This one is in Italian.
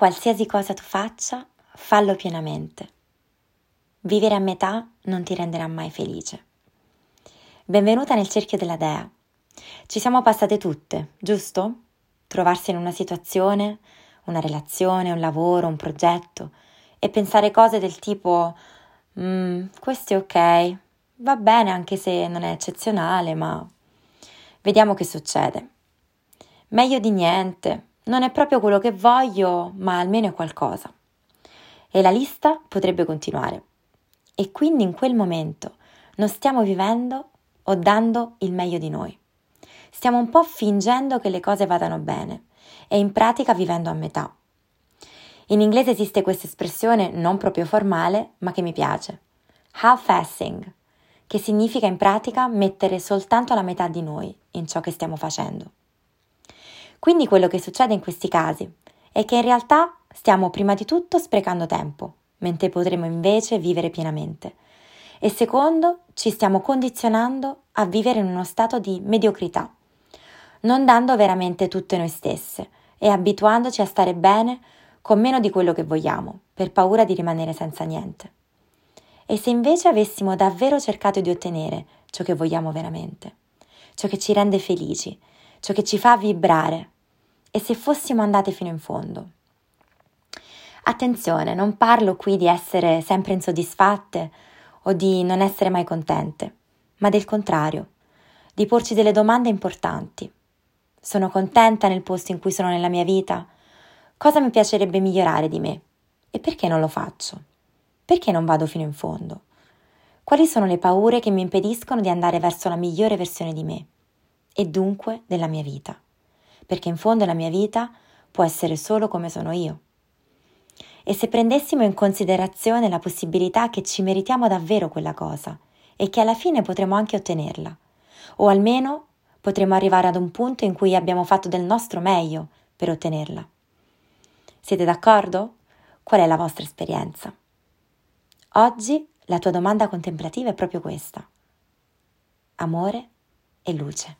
Qualsiasi cosa tu faccia, fallo pienamente. Vivere a metà non ti renderà mai felice. Benvenuta nel cerchio della Dea. Ci siamo passate tutte, giusto? Trovarsi in una situazione, una relazione, un lavoro, un progetto e pensare cose del tipo mm, questo è ok, va bene anche se non è eccezionale, ma vediamo che succede. Meglio di niente, non è proprio quello che voglio, ma almeno è qualcosa. E la lista potrebbe continuare. E quindi in quel momento non stiamo vivendo o dando il meglio di noi. Stiamo un po' fingendo che le cose vadano bene e in pratica vivendo a metà. In inglese esiste questa espressione non proprio formale, ma che mi piace. Half-assing, che significa in pratica mettere soltanto la metà di noi in ciò che stiamo facendo. Quindi quello che succede in questi casi è che in realtà stiamo prima di tutto sprecando tempo, mentre potremo invece vivere pienamente. E secondo, ci stiamo condizionando a vivere in uno stato di mediocrità, non dando veramente tutte noi stesse e abituandoci a stare bene con meno di quello che vogliamo, per paura di rimanere senza niente. E se invece avessimo davvero cercato di ottenere ciò che vogliamo veramente, ciò che ci rende felici, ciò che ci fa vibrare, e se fossimo andate fino in fondo. Attenzione, non parlo qui di essere sempre insoddisfatte o di non essere mai contente, ma del contrario, di porci delle domande importanti. Sono contenta nel posto in cui sono nella mia vita? Cosa mi piacerebbe migliorare di me? E perché non lo faccio? Perché non vado fino in fondo? Quali sono le paure che mi impediscono di andare verso la migliore versione di me e dunque della mia vita? Perché in fondo la mia vita può essere solo come sono io. E se prendessimo in considerazione la possibilità che ci meritiamo davvero quella cosa e che alla fine potremo anche ottenerla, o almeno potremo arrivare ad un punto in cui abbiamo fatto del nostro meglio per ottenerla. Siete d'accordo? Qual è la vostra esperienza? Oggi la tua domanda contemplativa è proprio questa. Amore e luce.